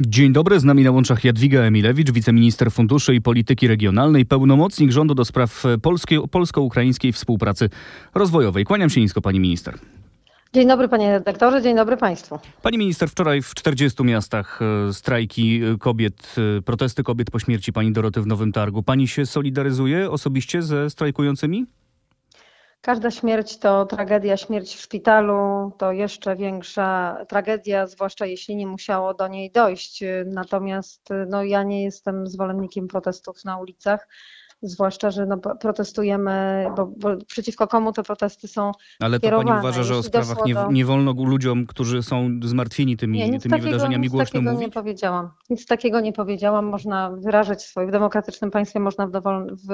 Dzień dobry, z nami na łączach Jadwiga Emilewicz, wiceminister funduszy i polityki regionalnej, pełnomocnik rządu do spraw polsko-ukraińskiej współpracy rozwojowej. Kłaniam się nisko, pani minister. Dzień dobry panie redaktorze, dzień dobry państwu. Pani minister, wczoraj w 40 miastach e, strajki e, kobiet, e, protesty kobiet po śmierci pani Doroty w Nowym Targu. Pani się solidaryzuje osobiście ze strajkującymi? Każda śmierć to tragedia, śmierć w szpitalu to jeszcze większa tragedia, zwłaszcza jeśli nie musiało do niej dojść. Natomiast no, ja nie jestem zwolennikiem protestów na ulicach zwłaszcza, że no, protestujemy, bo, bo, przeciwko komu te protesty są Ale to pani uważa, że o sprawach nie, nie, wolno ludziom, którzy są zmartwieni tymi, nie, tymi takiego, wydarzeniami nic głośno takiego mówić? nie powiedziałam. Nic takiego nie powiedziałam. Można wyrażać swoje, w demokratycznym państwie można w, dowol, w,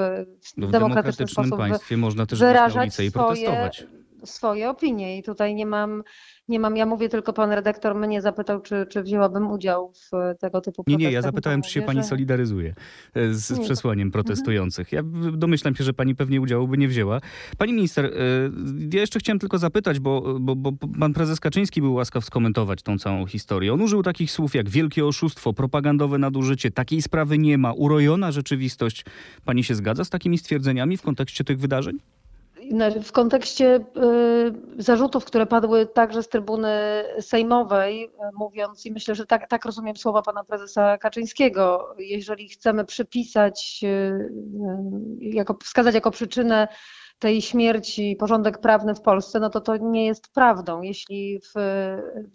w, no w demokratycznym sposób państwie można też wyrażać na ulicę i protestować. Swoje, swoje opinie i tutaj nie mam nie mam, ja mówię tylko pan redaktor mnie zapytał, czy, czy wzięłabym udział w tego typu protestach. Nie, nie, ja zapytałem, czy się pani solidaryzuje e, z, z przesłaniem protestujących. Ja domyślam się, że pani pewnie udziału by nie wzięła. Pani minister, e, ja jeszcze chciałem tylko zapytać, bo, bo, bo pan prezes Kaczyński był łaskaw skomentować tą całą historię. On użył takich słów jak wielkie oszustwo, propagandowe nadużycie, takiej sprawy nie ma, urojona rzeczywistość. Pani się zgadza z takimi stwierdzeniami w kontekście tych wydarzeń? W kontekście y, zarzutów, które padły także z trybuny sejmowej, y, mówiąc, i myślę, że tak, tak rozumiem słowa pana prezesa Kaczyńskiego, jeżeli chcemy przypisać, y, jako, wskazać jako przyczynę tej śmierci porządek prawny w Polsce, no to to nie jest prawdą. Jeśli w,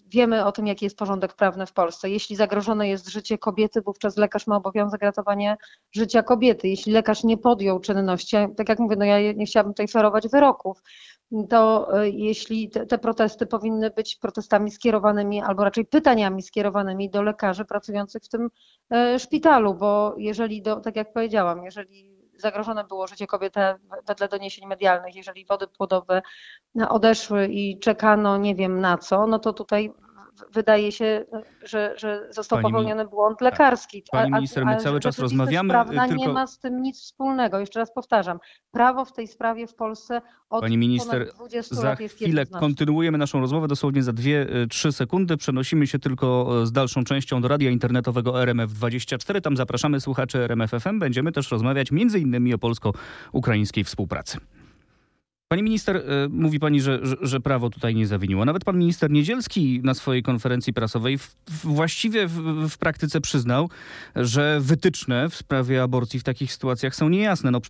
wiemy o tym, jaki jest porządek prawny w Polsce, jeśli zagrożone jest życie kobiety, wówczas lekarz ma obowiązek ratowania życia kobiety. Jeśli lekarz nie podjął czynności, tak jak mówię, no ja nie chciałabym tutaj ferować wyroków, to e, jeśli te, te, protesty powinny być protestami skierowanymi, albo raczej pytaniami skierowanymi do lekarzy pracujących w tym e, szpitalu, bo jeżeli, do, tak jak powiedziałam, jeżeli zagrożone było życie kobiety wedle doniesień medialnych. Jeżeli wody płodowe odeszły i czekano nie wiem na co, no to tutaj wydaje się, że, że został pani popełniony błąd lekarski. Pani minister, my cały czas rozmawiamy. Prawna tylko... nie ma z tym nic wspólnego. Jeszcze raz powtarzam, prawo w tej sprawie w Polsce od Pani minister, za chwilę kontynuujemy naszą rozmowę, dosłownie za dwie, y, trzy sekundy. Przenosimy się tylko y, z dalszą częścią do radia internetowego RMF24. Tam zapraszamy słuchaczy RMF FM. Będziemy też rozmawiać między innymi o polsko-ukraińskiej współpracy. Pani minister, e, mówi pani, że, że, prawo tutaj nie zawiniło. Nawet pan minister Niedzielski na swojej konferencji prasowej w, właściwie w, w, praktyce przyznał, że wytyczne w sprawie aborcji w takich sytuacjach są niejasne. No,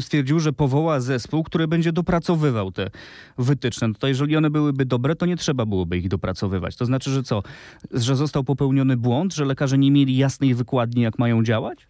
stwierdził, że powoła zespół, który będzie dopracowywał te wytyczne. No to jeżeli one byłyby dobre, to nie trzeba byłoby ich dopracowywać. To znaczy, że co? Że został popełniony błąd, że lekarze nie mieli jasnej wykładni, jak mają działać?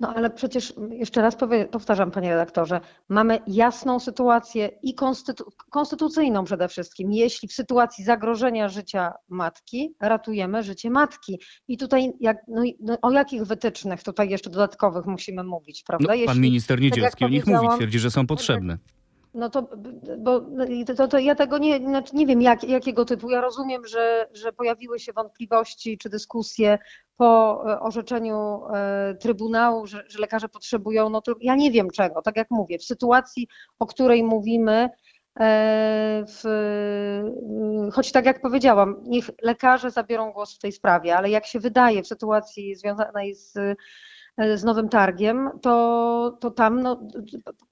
No ale przecież jeszcze raz powtarzam, panie redaktorze, mamy jasną sytuację i konstytu konstytucyjną przede wszystkim. Jeśli w sytuacji zagrożenia życia matki ratujemy życie matki. I tutaj jak, no, no, o jakich wytycznych tutaj jeszcze dodatkowych musimy mówić, prawda? No, pan Jeśli, minister Niedzielski tak o nich mówi, twierdzi, że są potrzebne. No to, bo, to, to ja tego nie, znaczy nie wiem jak, jakiego typu. Ja rozumiem, że, że pojawiły się wątpliwości czy dyskusje po e, orzeczeniu e, Trybunału, że, że lekarze potrzebują, no to ja nie wiem czego. Tak jak mówię, w sytuacji, o której mówimy, e, w, choć tak jak powiedziałam, niech lekarze zabiorą głos w tej sprawie, ale jak się wydaje w sytuacji związanej z z Nowym Targiem, to, to tam no,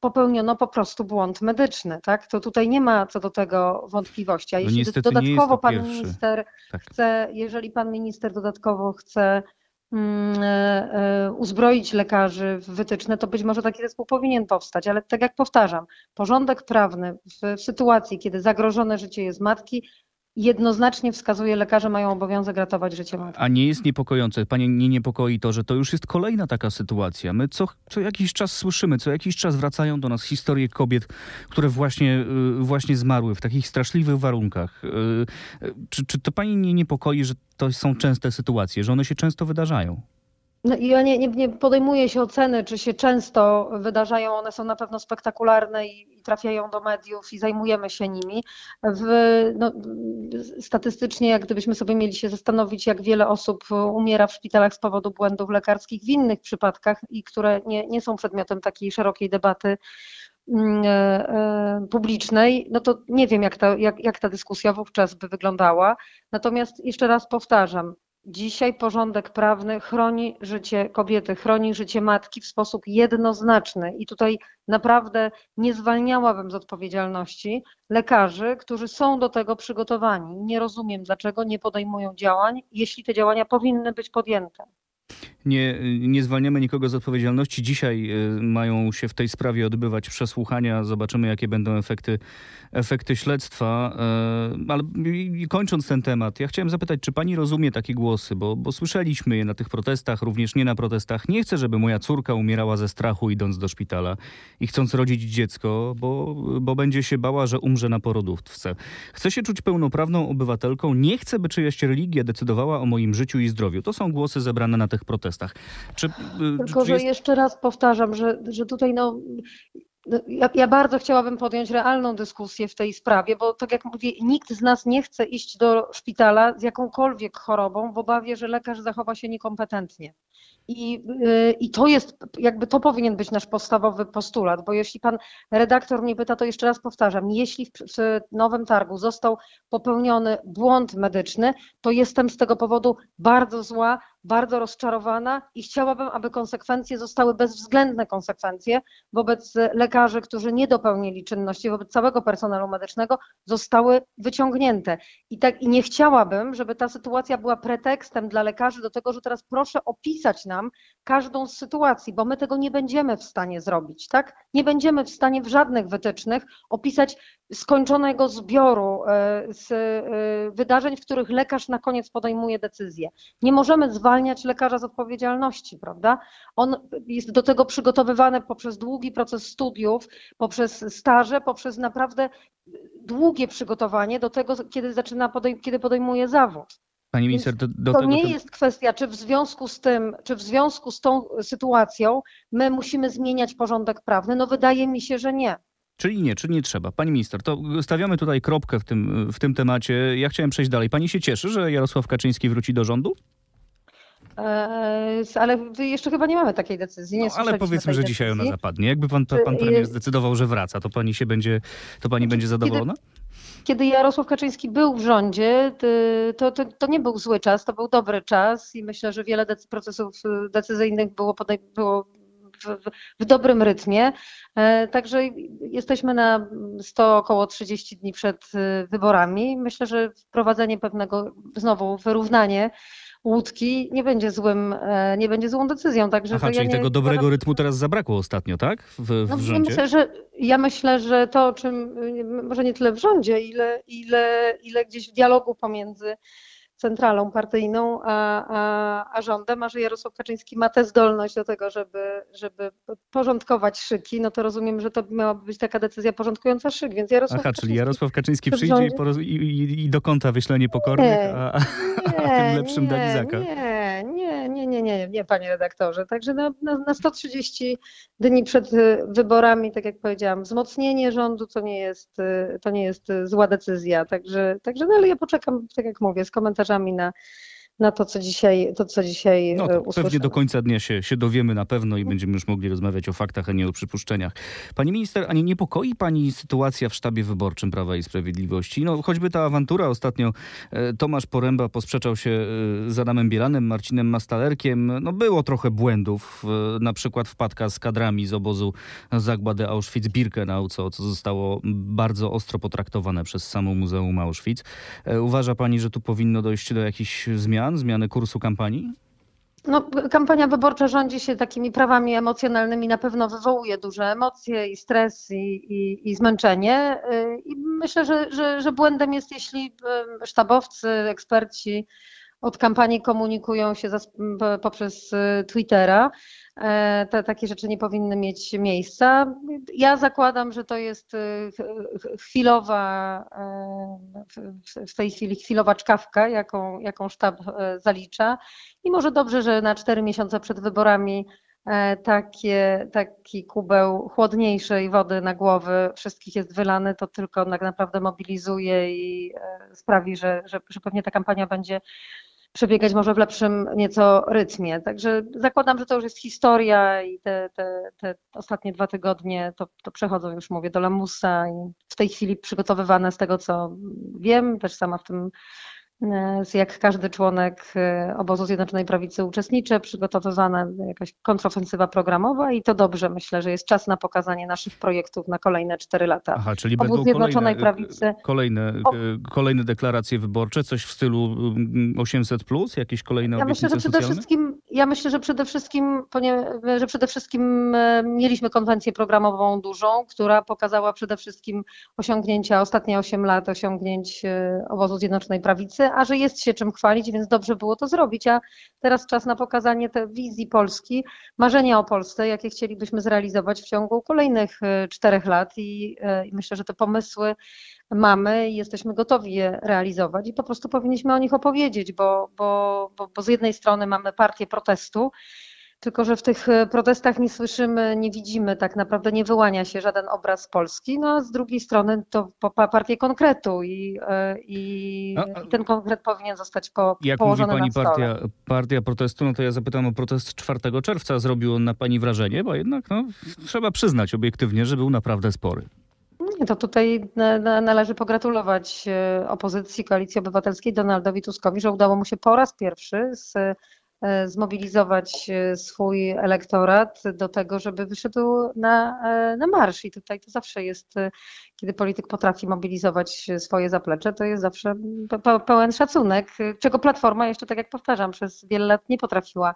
popełniono po prostu błąd medyczny. Tak? To tutaj nie ma co do tego wątpliwości. A no jeśli dodatkowo pan pierwszy. minister tak. chce, jeżeli pan minister dodatkowo chce mm, e, e, uzbroić lekarzy w wytyczne, to być może taki zespół powinien powstać, ale tak jak powtarzam, porządek prawny w, w sytuacji, kiedy zagrożone życie jest matki, jednoznacznie wskazuje, lekarze mają obowiązek ratować życie matki. A nie jest niepokojące, Panie nie niepokoi to, że to już jest kolejna taka sytuacja. My co, co jakiś czas słyszymy, co jakiś czas wracają do nas historie kobiet, które właśnie, y, właśnie zmarły w takich straszliwych warunkach. Y, y, czy, czy to Pani nie niepokoi, że to są częste sytuacje, że one się często wydarzają? No ja nie, nie, nie, podejmuję się oceny, czy się często wydarzają, one są na pewno spektakularne i, i trafiają do mediów i zajmujemy się nimi. W, no, statystycznie, jak gdybyśmy sobie mieli się zastanowić, jak wiele osób umiera w szpitalach z powodu błędów lekarskich w innych przypadkach i które nie, nie są przedmiotem takiej szerokiej debaty mm, e, e, publicznej, no to nie wiem, jak ta, jak, jak ta dyskusja wówczas by wyglądała. Natomiast jeszcze raz powtarzam, Dzisiaj porządek prawny chroni życie kobiety, chroni życie matki w sposób jednoznaczny. I tutaj naprawdę nie zwalniałabym z odpowiedzialności lekarzy, którzy są do tego przygotowani. Nie rozumiem, dlaczego nie podejmują działań, jeśli te działania powinny być podjęte. Nie, nie zwalniamy nikogo z odpowiedzialności. Dzisiaj y, mają się w tej sprawie odbywać przesłuchania. Zobaczymy, jakie będą efekty, efekty śledztwa. Y, ale kończąc ten temat, ja chciałem zapytać, czy pani rozumie takie głosy, bo, bo słyszeliśmy je na tych protestach, również nie na protestach. Nie chcę, żeby moja córka umierała ze strachu idąc do szpitala i chcąc rodzić dziecko, bo, bo będzie się bała, że umrze na porodówce. Chcę się czuć pełnoprawną obywatelką. Nie chcę, by czyjaś religia decydowała o moim życiu i zdrowiu. To są głosy zebrane na tych protestach. Czy, y, Tylko, czy jest... że jeszcze raz powtarzam, że, że tutaj no, ja, ja, bardzo chciałabym podjąć realną dyskusję w tej sprawie, bo tak jak mówię, nikt z nas nie chce iść do szpitala z jakąkolwiek chorobą w obawie, że lekarz zachowa się niekompetentnie. I, y, I to jest, jakby to powinien być nasz podstawowy postulat, bo jeśli pan redaktor mnie pyta, to jeszcze raz powtarzam, jeśli w, w Nowym Targu został popełniony błąd medyczny, to jestem z tego powodu bardzo zła, bardzo rozczarowana i chciałabym, aby konsekwencje zostały bezwzględne konsekwencje wobec lekarzy, którzy nie dopełnili czynności, wobec całego personelu medycznego, zostały wyciągnięte. I, tak, I nie chciałabym, żeby ta sytuacja była pretekstem dla lekarzy do tego, że teraz proszę opisać nam każdą z sytuacji, bo my tego nie będziemy w stanie zrobić, tak? Nie będziemy w stanie w żadnych wytycznych opisać skończonego zbioru e, z e, wydarzeń, w których lekarz na koniec podejmuje decyzję. Nie możemy zwalniać lekarza z odpowiedzialności, prawda? On jest do tego przygotowywany poprzez długi proces studiów, poprzez staże, poprzez naprawdę długie przygotowanie do tego, kiedy zaczyna, kiedy podejmuje zawód. Pani minister, do, do to tego, nie jest kwestia, czy w związku z tym, czy w związku z tą sytuacją my musimy zmieniać porządek prawny. No wydaje mi się, że nie. Czyli nie, czyli nie trzeba. Pani minister, to stawiamy tutaj kropkę w tym, w tym temacie. Ja chciałem przejść dalej. Pani się cieszy, że Jarosław Kaczyński wróci do rządu? Eee, ale jeszcze chyba nie mamy takiej decyzji. Nie no, ale powiedzmy, że dzisiaj ona zapadnie. Jakby pan, pan premier zdecydował, że wraca, to pani się będzie, to pani będzie zadowolona? Kiedy, kiedy Jarosław Kaczyński był w rządzie, to, to, to, nie był zły czas, to był dobry czas i myślę, że wiele procesów decyzyjnych było, podej- było w, w, dobrym rytmie. E, także jesteśmy na 100 około 30 dni przed e, wyborami. Myślę, że wprowadzenie pewnego znowu wyrównanie łódki nie będzie złym, e, nie będzie złą decyzją. Także Aha, czyli ja tego dobrego rytmu teraz zabrakło ostatnio, tak? W, w no, rządzie? Myślę, że, ja myślę, że to, o czym może nie tyle w rządzie, ile, ile, ile gdzieś w dialogu pomiędzy centralą partyjną, a, a, a rządem, a że Jarosław Kaczyński ma tę zdolność do tego, żeby, żeby porządkować szyki, no to rozumiem, że to miałaby być taka decyzja porządkująca szyk, więc Jarosław Aha, czyli Jarosław Kaczyński przyjdzie i, i, i, do kąta wyśle niepokornych, nie, a, a, nie, tym lepszym nie, Dalizaka. Nie, nie, nie, nie, nie, nie, panie redaktorze. Także na, na, na 130 dni przed wyborami, tak jak powiedziałam, wzmocnienie rządu to nie jest, to nie jest zła decyzja. Także, także no ale ja poczekam, tak jak mówię, z komentarzami na, na to, co dzisiaj, to, co dzisiaj no, e, usłyszymy. Pewnie do końca dnia się, się dowiemy na pewno i będziemy już mogli rozmawiać o faktach, a nie o przypuszczeniach. Pani minister, a nie niepokoi pani sytuacja w sztabie wyborczym Prawa i Sprawiedliwości? No, choćby ta awantura ostatnio, e, Tomasz Poręba posprzeczał się e, z Adamem Bielanem, Marcinem Mastalerkiem. No, było trochę błędów, na przykład wpadka z kadrami z obozu zagłady Auschwitz-Birkenau, co, co zostało bardzo ostro potraktowane przez samo Muzeum Auschwitz. Uważa pani, że tu powinno dojść do jakichś zmian? Zmian, zmiany kursu kampanii? No, kampania wyborcza rządzi się takimi prawami emocjonalnymi, na pewno wywołuje duże emocje i stres i, i, i zmęczenie. I myślę, że, że, że błędem jest, jeśli sztabowcy, eksperci od kampanii komunikują się poprzez Twittera. E, te, takie rzeczy nie powinny mieć miejsca. Ja zakładam, że to jest e, chwilowa, e, w tej chwili chwilowa czkawka, jaką, jaką sztab zalicza i może dobrze, że na cztery miesiące przed wyborami takie, taki kubeł chłodniejszej wody na głowy wszystkich jest wylany, to tylko tak naprawdę mobilizuje i sprawi, że, że, że pewnie ta kampania będzie przebiegać może w lepszym nieco rytmie. Także zakładam, że to już jest historia i te, te, te ostatnie dwa tygodnie to, to przechodzą już, mówię, do lamusa i w tej chwili przygotowywane z tego, co wiem, też sama w tym jak każdy członek obozu Zjednoczonej Prawicy uczestniczę, przygotowywana jakaś kontrofensywa programowa i to dobrze. Myślę, że jest czas na pokazanie naszych projektów na kolejne cztery lata. Aha, czyli Obóz będą Zjednoczonej kolejne, Prawicy. Kolejne, o... kolejne deklaracje wyborcze, coś w stylu 800, plus, jakieś kolejne ja myślę, że przede wszystkim Ja myślę, że przede wszystkim, że przede wszystkim mieliśmy konwencję programową dużą, która pokazała przede wszystkim osiągnięcia ostatnie 8 lat, osiągnięć obozu Zjednoczonej Prawicy a że jest się czym chwalić, więc dobrze było to zrobić. A teraz czas na pokazanie tej wizji Polski, marzenia o Polsce, jakie chcielibyśmy zrealizować w ciągu kolejnych e, czterech lat i, e, i myślę, że te pomysły mamy i jesteśmy gotowi je realizować i po prostu powinniśmy o nich opowiedzieć, bo, bo, bo, bo z jednej strony mamy partię protestu, tylko, że w tych e, protestach nie słyszymy, nie widzimy, tak naprawdę nie wyłania się żaden obraz Polski. No a z drugiej strony to partie konkretu i, e, i, no, ten konkret powinien zostać po, jak położony mówi pani na partia, partia protestu, no to ja zapytam o protest 4 czerwca. Zrobił on na pani wrażenie, bo jednak no, trzeba przyznać obiektywnie, że był naprawdę spory. Nie, to tutaj należy pogratulować e, opozycji, Koalicji Obywatelskiej, Donaldowi Tuskowi, że udało mu się po raz pierwszy z E, zmobilizować e, swój elektorat do tego, żeby wyszedł na, na marsz. I tutaj to zawsze jest, kiedy polityk potrafi mobilizować swoje zaplecze, to jest zawsze pełen szacunek, czego Platforma jeszcze, tak jak powtarzam, przez wiele lat nie potrafiła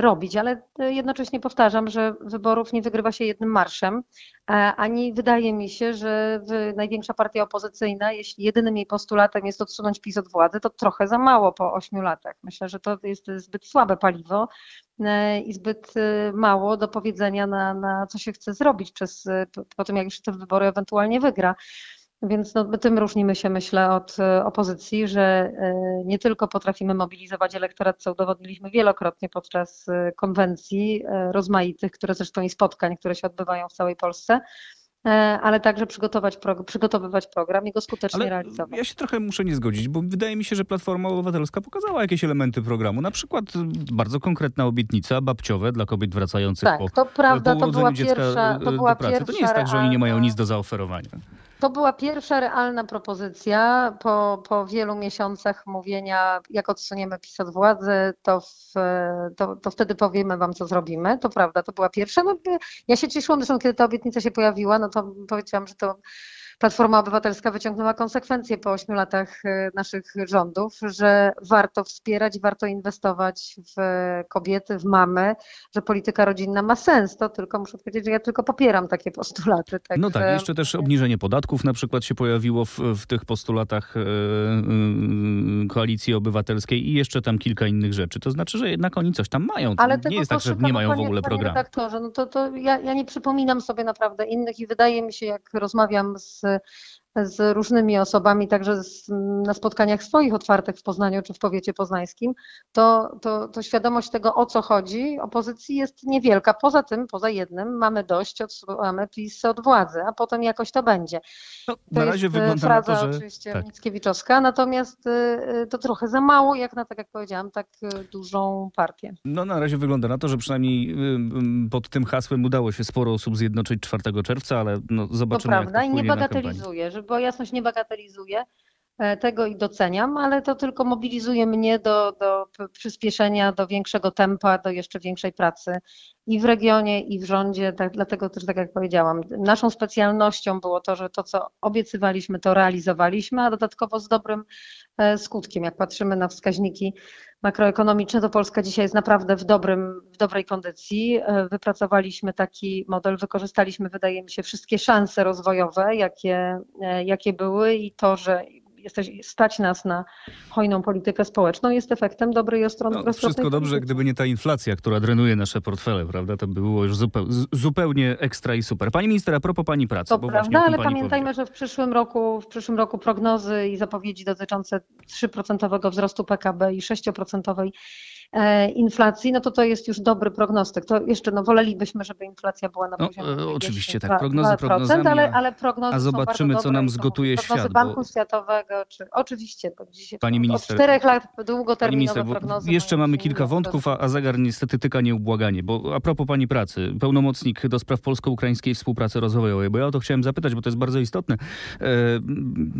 robić, ale jednocześnie powtarzam, że wyborów nie wygrywa się jednym marszem, e, ani wydaje mi się, że największa partia opozycyjna, jeśli jedynym jej postulatem jest odsunąć PiS od władzy, to trochę za mało po ośmiu latach. Myślę, że to jest zbyt słabe paliwo i zbyt mało do powiedzenia na, na co się chce zrobić przez, po tym, jak już te wybory ewentualnie wygra. Więc no, tym różnimy się, myślę, od e, opozycji, że e, nie tylko potrafimy mobilizować elektorat, co udowodniliśmy wielokrotnie podczas e, konwencji rozmaitych, które zresztą i spotkań, które się odbywają w całej Polsce, ale także przygotować, przygotowywać program i go skutecznie ale realizować. Ja się trochę muszę nie zgodzić, bo wydaje mi się, że Platforma Obywatelska pokazała jakieś elementy programu. Na przykład bardzo konkretna obietnica babciowe dla kobiet wracających tak, po, to prawda, po to była pierwsza, to była pracy. To nie jest tak, że oni nie mają nic do zaoferowania. To była pierwsza realna propozycja po, po wielu miesiącach mówienia, jak odsuniemy PiS od władzy, to, w, to, to wtedy powiemy wam, co zrobimy. To prawda, to była pierwsza. No, ja się cieszyłam, zresztą kiedy ta obietnica się pojawiła, no to powiedziałam, że to Platforma Obywatelska wyciągnęła konsekwencje po ośmiu latach e, naszych rządów, że warto wspierać, warto inwestować w kobiety, w mamy, że polityka rodzinna ma sens. To tylko muszę powiedzieć, że ja tylko popieram takie postulaty. Tak, no tak, że... jeszcze też obniżenie podatków na przykład się pojawiło w, w tych postulatach e, e, Koalicji Obywatelskiej i jeszcze tam kilka innych rzeczy. To znaczy, że jednak oni coś tam mają. To Ale nie jest tak, że nie mają w ogóle programu. Redaktorze, no to, to ja, ja nie przypominam sobie naprawdę innych i wydaje mi się, jak rozmawiam z Merci. Z różnymi osobami, także z, na spotkaniach swoich otwartych w Poznaniu czy w powiecie poznańskim, to, to, to, świadomość tego, o co chodzi, opozycji jest niewielka. Poza tym, poza jednym, mamy dość, odsuwamy PiS od władzy, a potem jakoś to będzie. No, na razie jest wygląda fraza na to, że... oczywiście tak. Mickiewiczowska, natomiast y, y, to trochę za mało, jak na, tak jak powiedziałam, tak y, dużą partię. No na razie wygląda na to, że przynajmniej pod tym hasłem udało się sporo osób zjednoczyć 4 czerwca, ale no, zobaczymy, to prawda, jak to i nie bagatelizuję, była jasność, nie bagatelizuję. e, tego i doceniam, ale to tylko mobilizuje mnie do, do przyspieszenia, do większego tempa, do jeszcze większej pracy i w regionie, i w rządzie. Tak, dlatego też, tak jak powiedziałam, naszą specjalnością było to, że to, co obiecywaliśmy, to realizowaliśmy, a dodatkowo z dobrym e, skutkiem. Jak patrzymy na wskaźniki makroekonomiczne, to Polska dzisiaj jest naprawdę w, dobrym, w dobrej kondycji. E, wypracowaliśmy taki model, wykorzystaliśmy, wydaje mi się, wszystkie szanse rozwojowe, jakie, e, jakie były i to, że jesteś, stać nas na hojną politykę społeczną, jest efektem dobrej ostron, no, Wszystko dobrze, gdyby nie ta inflacja, która drenuje nasze portfele, prawda? To by było już zupełnie ekstra i super. Pani minister, a propos pani pracy. To prawda, ale pamiętajmy, że w przyszłym roku, w przyszłym roku prognozy i zapowiedzi dotyczące 3% wzrostu PKB i 6% e, inflacji, no to to jest już dobry prognostyk. To jeszcze no, wolelibyśmy, żeby inflacja była na No, poziomie e, oczywiście, 2, tak, prognozy 2%, prognozami, ale, ale prognozy a zobaczymy, co nam zgotuje prognozy świat, Banku bo- Światowego, czy oczywiście, bo dzisiaj Pani od minister, czterech lat Pani długoterminowe minister, bo prognozy. jeszcze mamy kilka wątków, a, a zegar niestety tyka nieubłaganie. Bo a propos pani pracy, pełnomocnik do spraw polsko-ukraińskiej współpracy rozwojowej, bo ja o to chciałem zapytać, bo to jest bardzo istotne. E,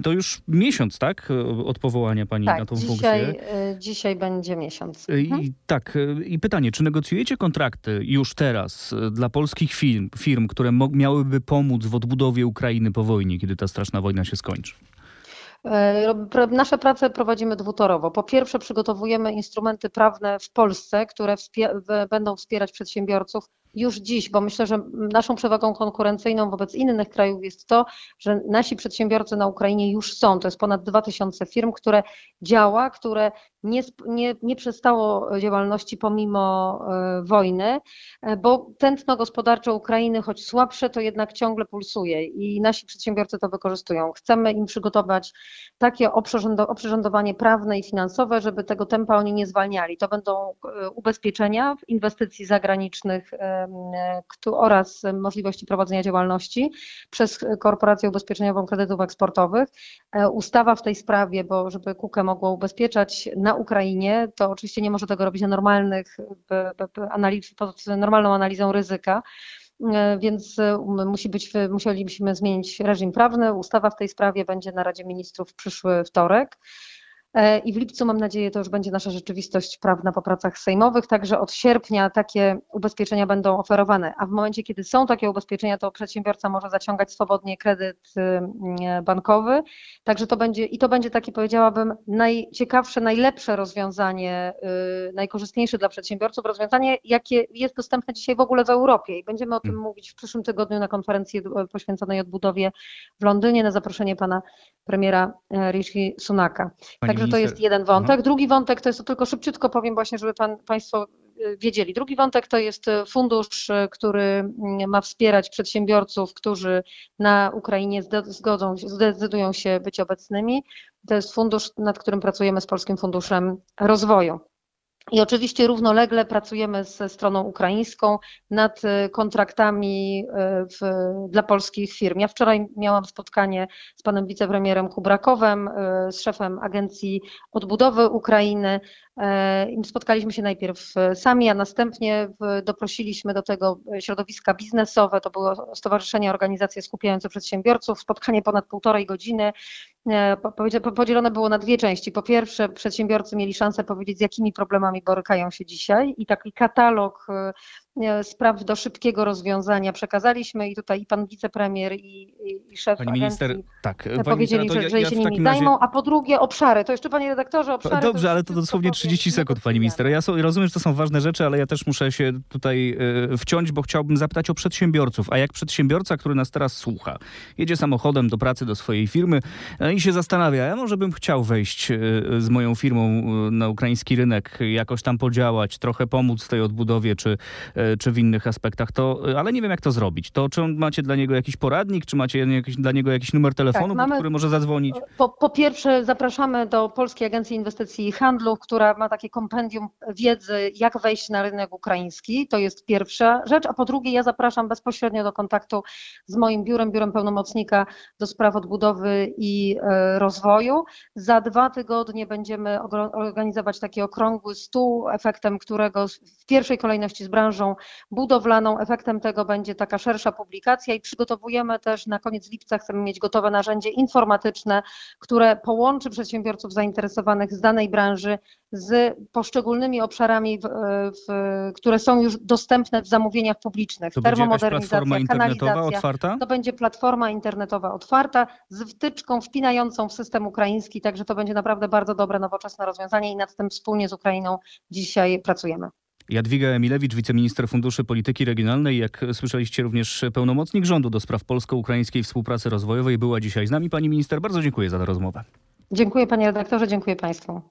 to już miesiąc, tak, od powołania pani na Tak, tą dzisiaj, funkcję. dzisiaj będzie miesiąc. I tak, e, i pytanie, czy negocjujecie kontrakty już teraz e, dla polskich firm, firm które miałyby pomóc w odbudowie Ukrainy po wojnie, kiedy ta straszna wojna się skończy? E, Nasze prace prowadzimy dwutorowo. Po pierwsze, przygotowujemy instrumenty prawne w Polsce, które wspie- będą wspierać przedsiębiorców już dziś, bo myślę, że naszą przewagą konkurencyjną wobec innych krajów jest to, że nasi przedsiębiorcy na Ukrainie już są. To jest ponad 2000 firm, które działa, które nie, nie, nie przestało działalności pomimo e, wojny, e, bo tętno gospodarcze Ukrainy, choć słabsze, to jednak ciągle pulsuje i nasi przedsiębiorcy to wykorzystują. Chcemy im przygotować takie oprzyrządo- oprzyrządowanie prawne i finansowe, żeby tego tempa oni nie zwalniali. To będą e, ubezpieczenia w inwestycji zagranicznych oraz możliwości prowadzenia działalności przez Korporację Ubezpieczeniową Kredytów Eksportowych. E, Ustawa w tej sprawie, bo żeby KUKE mogło ubezpieczać na Ukrainie, to oczywiście nie może tego robić na normalnych, analiz, pod normalną analizą ryzyka. E, Więc musi być, musielibyśmy zmienić reżim prawny. Ustawa w tej sprawie będzie na Radzie Ministrów w przyszły wtorek. E, I w lipcu, mam nadzieję, to już będzie nasza rzeczywistość prawna po pracach sejmowych, także od sierpnia takie ubezpieczenia będą oferowane. A w momencie, kiedy są takie ubezpieczenia, to przedsiębiorca może zaciągać swobodnie kredyt y, bankowy. Także to będzie, i to będzie takie, powiedziałabym, najciekawsze, najlepsze rozwiązanie, y, najkorzystniejsze dla przedsiębiorców, rozwiązanie, jakie jest dostępne dzisiaj w ogóle w Europie. I będziemy o tym Mm. mówić w przyszłym tygodniu na konferencji y, poświęconej odbudowie w Londynie na zaproszenie pana premiera Rishi Sunaka. Pani Także to minister- jest jeden wątek. Drugi wątek to jest, to tylko szybciutko powiem właśnie, żeby pan, Państwo y, wiedzieli. Drugi wątek to jest y, fundusz, y, który mm, ma wspierać przedsiębiorców, którzy na Ukrainie zgodzą, zdecydują się być obecnymi. To jest fundusz, nad którym pracujemy z Polskim Funduszem Rozwoju. I oczywiście równolegle pracujemy ze stroną ukraińską nad y, kontraktami y, w, dla polskich firm. Ja wczoraj miałam spotkanie z panem wicepremierem Kubrakowem, y, z szefem Agencji Odbudowy Ukrainy. Spotkaliśmy się najpierw sami, a następnie doprosiliśmy do tego środowiska biznesowe. To było stowarzyszenie, organizacje skupiające przedsiębiorców. Spotkanie ponad półtorej godziny. E, Podzielone było na dwie części. Po pierwsze, przedsiębiorcy mieli szansę powiedzieć, z jakimi problemami borykają się dzisiaj, i taki katalog e, spraw do szybkiego rozwiązania przekazaliśmy. I tutaj i pan wicepremier, i, i, i szef Pani agencji minister, tak. Pani powiedzieli, minister, to że, że ja się w nimi razie- zajmą. A po drugie, obszary. To jeszcze, panie redaktorze, obszary. to Dobrze, już ale to dosłownie powiem. 30 sekund, pani minister. Ja so, rozumiem, że to są ważne rzeczy, ale ja też muszę się tutaj e, wciąć, bo chciałbym zapytać o przedsiębiorców. A jak przedsiębiorca, który nas teraz słucha, jedzie samochodem do pracy do swojej firmy e, i się zastanawia, ja może bym chciał wejść e, z moją firmą e, na ukraiński rynek, jakoś tam podziałać, trochę pomóc w tej odbudowie, czy, e, czy w innych aspektach, to, e, ale nie wiem, jak to zrobić. To czy macie dla niego jakiś poradnik, czy macie jakiś, dla niego jakiś numer telefonu, pod mamy- który może zadzwonić? Po, po pierwsze, zapraszamy do Polskiej Agencji Inwestycji i Handlu, która ma takie kompendium wiedzy, jak wejść na rynek ukraiński. To jest pierwsza rzecz. A po drugie, ja zapraszam bezpośrednio do kontaktu z moim biurem, biurem pełnomocnika do spraw odbudowy i e, rozwoju. Za dwa tygodnie będziemy organizować taki okrągły stół, efektem którego w pierwszej kolejności z branżą budowlaną. Efektem tego będzie taka szersza publikacja i przygotowujemy też na koniec lipca, chcemy mieć gotowe narzędzie informatyczne, które połączy przedsiębiorców zainteresowanych z danej branży z poszczególnymi obszarami, w, w, które są już dostępne w zamówieniach publicznych. To Termomodernizacja, platforma internetowa kanalizacja. otwarta? To będzie platforma internetowa otwarta z wtyczką wpinającą w system ukraiński, także to będzie naprawdę bardzo dobre, nowoczesne rozwiązanie i nad tym wspólnie z Ukrainą dzisiaj pracujemy. Jadwiga Emilewicz, wiceminister Funduszy Polityki Regionalnej, jak słyszeliście również pełnomocnik rządu do spraw polsko-ukraińskiej współpracy rozwojowej, była dzisiaj z nami. Pani minister, bardzo dziękuję za tę rozmowę. Dziękuję panie redaktorze, dziękuję państwu.